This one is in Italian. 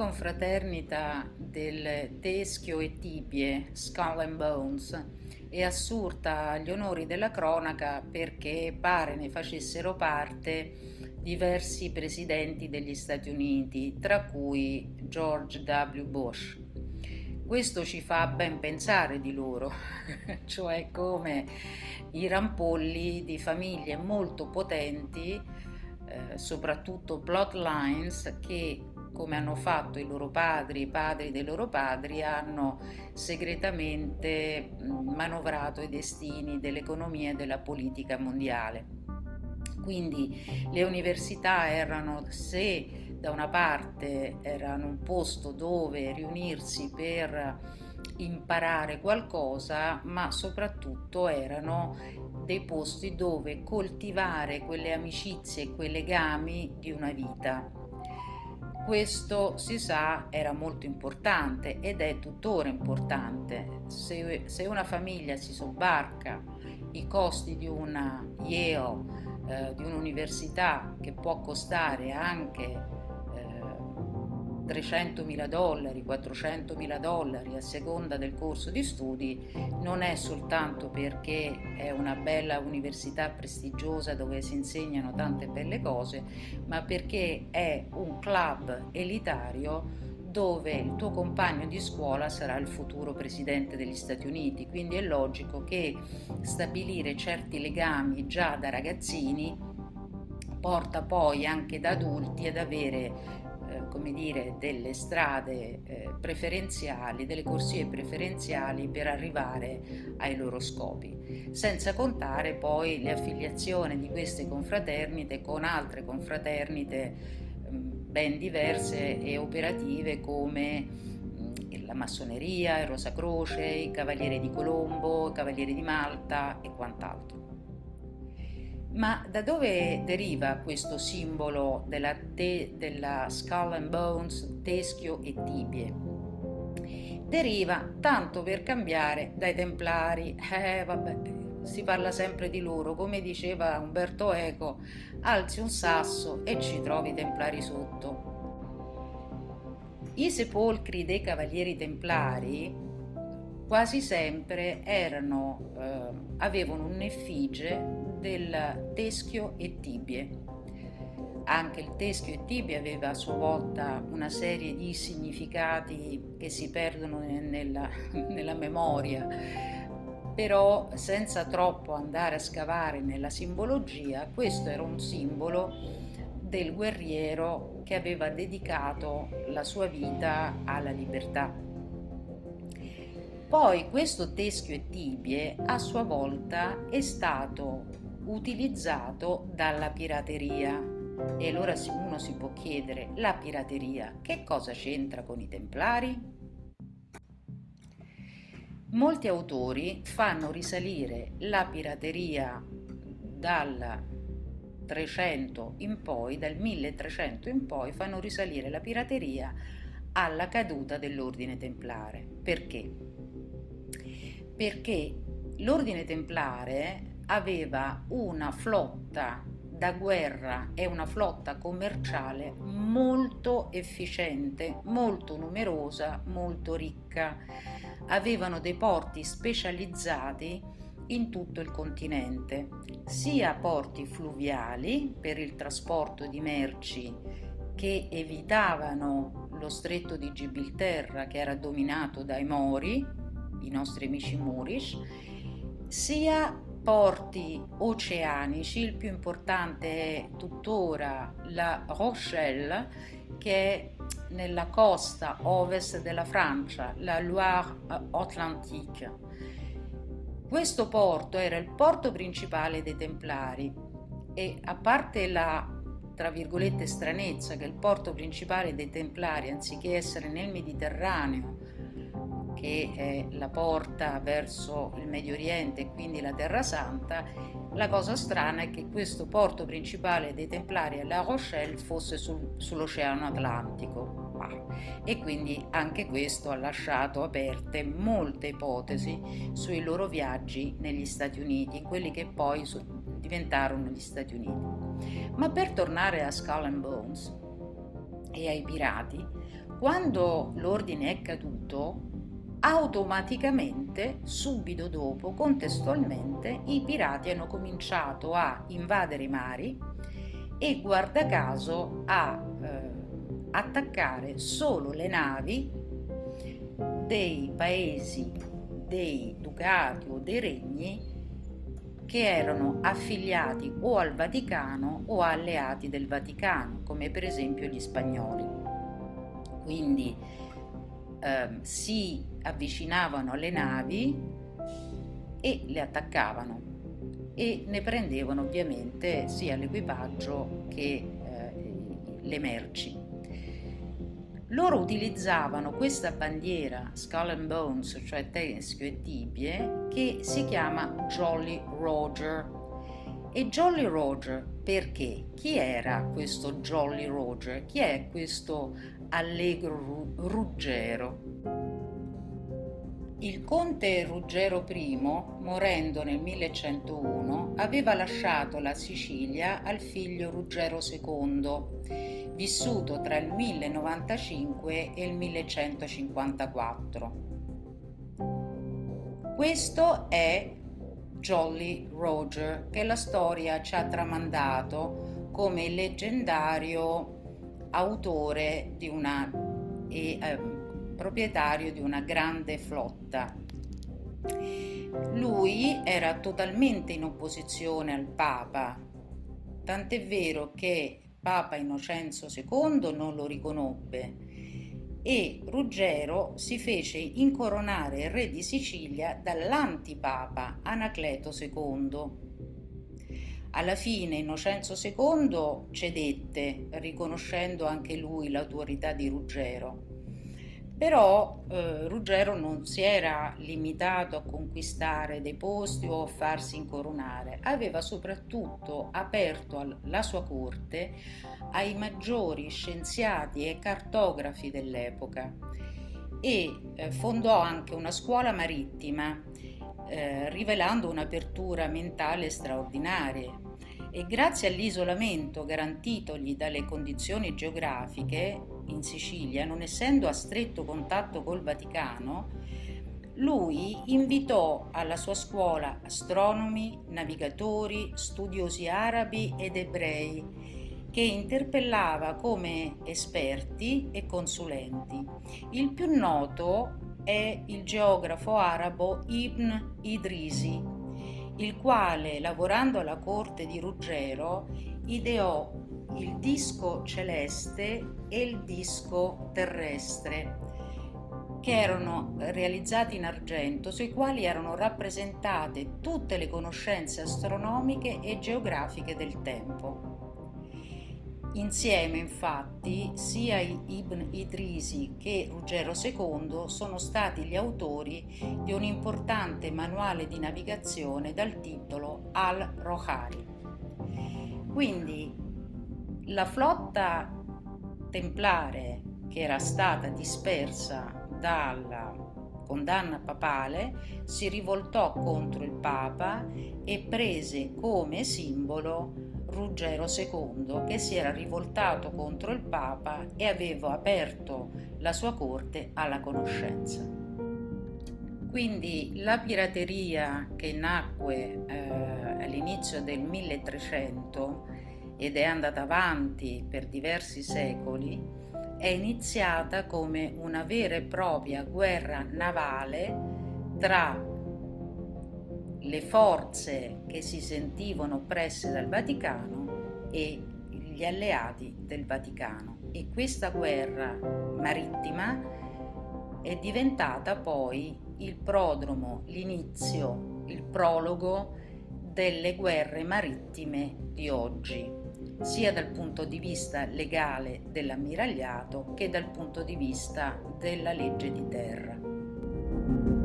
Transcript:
confraternita del Teschio e Tibie, Skull and Bones, è assurta agli onori della cronaca perché pare ne facessero parte diversi presidenti degli Stati Uniti, tra cui George W. Bush. Questo ci fa ben pensare di loro, cioè come i rampolli di famiglie molto potenti, eh, soprattutto bloodlines, che come hanno fatto i loro padri, i padri dei loro padri, hanno segretamente manovrato i destini dell'economia e della politica mondiale. Quindi le università erano, se da una parte erano un posto dove riunirsi per imparare qualcosa, ma soprattutto erano dei posti dove coltivare quelle amicizie e quei legami di una vita. Questo si sa era molto importante ed è tuttora importante. Se, se una famiglia si sobbarca i costi di una Yale, eh, di un'università che può costare anche 300.000 dollari, 400.000 dollari a seconda del corso di studi, non è soltanto perché è una bella università prestigiosa dove si insegnano tante belle cose, ma perché è un club elitario dove il tuo compagno di scuola sarà il futuro presidente degli Stati Uniti, quindi è logico che stabilire certi legami già da ragazzini porta poi anche da adulti ad avere come dire, delle strade eh, preferenziali, delle corsie preferenziali per arrivare ai loro scopi, senza contare poi le affiliazioni di queste confraternite con altre confraternite mm, ben diverse e operative come mm, la massoneria, il Rosa Croce, i Cavalieri di Colombo, i Cavalieri di Malta e quant'altro. Ma da dove deriva questo simbolo della, te, della skull and bones, teschio e tibie? Deriva, tanto per cambiare, dai templari. Eh, vabbè, si parla sempre di loro, come diceva Umberto Eco, alzi un sasso e ci trovi i templari sotto. I sepolcri dei cavalieri templari quasi sempre erano, eh, avevano un'effigie del teschio e tibie. Anche il teschio e tibie aveva a sua volta una serie di significati che si perdono nella, nella memoria, però senza troppo andare a scavare nella simbologia, questo era un simbolo del guerriero che aveva dedicato la sua vita alla libertà. Poi questo teschio e tibie a sua volta è stato utilizzato dalla pirateria. E allora uno si può chiedere, la pirateria che cosa c'entra con i templari? Molti autori fanno risalire la pirateria dal 300 in poi, dal 1300 in poi, fanno risalire la pirateria alla caduta dell'ordine templare. Perché? Perché l'ordine templare aveva una flotta da guerra e una flotta commerciale molto efficiente, molto numerosa, molto ricca. Avevano dei porti specializzati in tutto il continente, sia porti fluviali per il trasporto di merci che evitavano lo stretto di Gibilterra che era dominato dai Mori, i nostri amici Moorish, sia porti oceanici, il più importante è tuttora la Rochelle che è nella costa ovest della Francia, la Loire Atlantique. Questo porto era il porto principale dei Templari e a parte la tra virgolette stranezza che il porto principale dei Templari anziché essere nel Mediterraneo che è la porta verso il Medio Oriente e quindi la Terra Santa, la cosa strana è che questo porto principale dei Templari a La Rochelle fosse sul, sull'Oceano Atlantico. E quindi anche questo ha lasciato aperte molte ipotesi sui loro viaggi negli Stati Uniti, quelli che poi diventarono gli Stati Uniti. Ma per tornare a Skull and Bones e ai pirati, quando l'ordine è caduto, automaticamente, subito dopo, contestualmente, i pirati hanno cominciato a invadere i mari e guarda caso a eh, attaccare solo le navi dei paesi, dei ducati o dei regni che erano affiliati o al Vaticano o alleati del Vaticano, come per esempio gli spagnoli. Quindi eh, si avvicinavano alle navi e le attaccavano e ne prendevano ovviamente sia l'equipaggio che eh, le merci. Loro utilizzavano questa bandiera Skull and Bones, cioè teschio e tibie, che si chiama Jolly Roger. E Jolly Roger perché? Chi era questo Jolly Roger? Chi è questo allegro ruggero? Il conte Ruggero I, morendo nel 1101, aveva lasciato la Sicilia al figlio Ruggero II, vissuto tra il 1095 e il 1154. Questo è Jolly Roger, che la storia ci ha tramandato come il leggendario autore di una e, eh, proprietario di una grande flotta. Lui era totalmente in opposizione al Papa, tant'è vero che Papa Innocenzo II non lo riconobbe e Ruggero si fece incoronare re di Sicilia dall'antipapa Anacleto II. Alla fine Innocenzo II cedette, riconoscendo anche lui l'autorità di Ruggero però eh, Ruggero non si era limitato a conquistare dei posti o a farsi incoronare, aveva soprattutto aperto la sua corte ai maggiori scienziati e cartografi dell'epoca e eh, fondò anche una scuola marittima, eh, rivelando un'apertura mentale straordinaria. E grazie all'isolamento garantitogli dalle condizioni geografiche in Sicilia, non essendo a stretto contatto col Vaticano, lui invitò alla sua scuola astronomi, navigatori, studiosi arabi ed ebrei che interpellava come esperti e consulenti. Il più noto è il geografo arabo Ibn Idrisi, il quale, lavorando alla corte di Ruggero, ideò il disco celeste e il disco terrestre, che erano realizzati in argento, sui quali erano rappresentate tutte le conoscenze astronomiche e geografiche del tempo. Insieme, infatti, sia Ibn Idrisi che Ruggero II sono stati gli autori di un importante manuale di navigazione dal titolo Al-Rohari. Quindi la flotta templare che era stata dispersa dalla condanna papale si rivoltò contro il Papa e prese come simbolo Ruggero II che si era rivoltato contro il Papa e aveva aperto la sua corte alla conoscenza. Quindi la pirateria che nacque eh, all'inizio del 1300 ed è andata avanti per diversi secoli è iniziata come una vera e propria guerra navale tra le forze che si sentivano oppresse dal Vaticano e gli alleati del Vaticano. E questa guerra marittima è diventata poi il prodromo, l'inizio, il prologo delle guerre marittime di oggi, sia dal punto di vista legale dell'ammiragliato che dal punto di vista della legge di terra.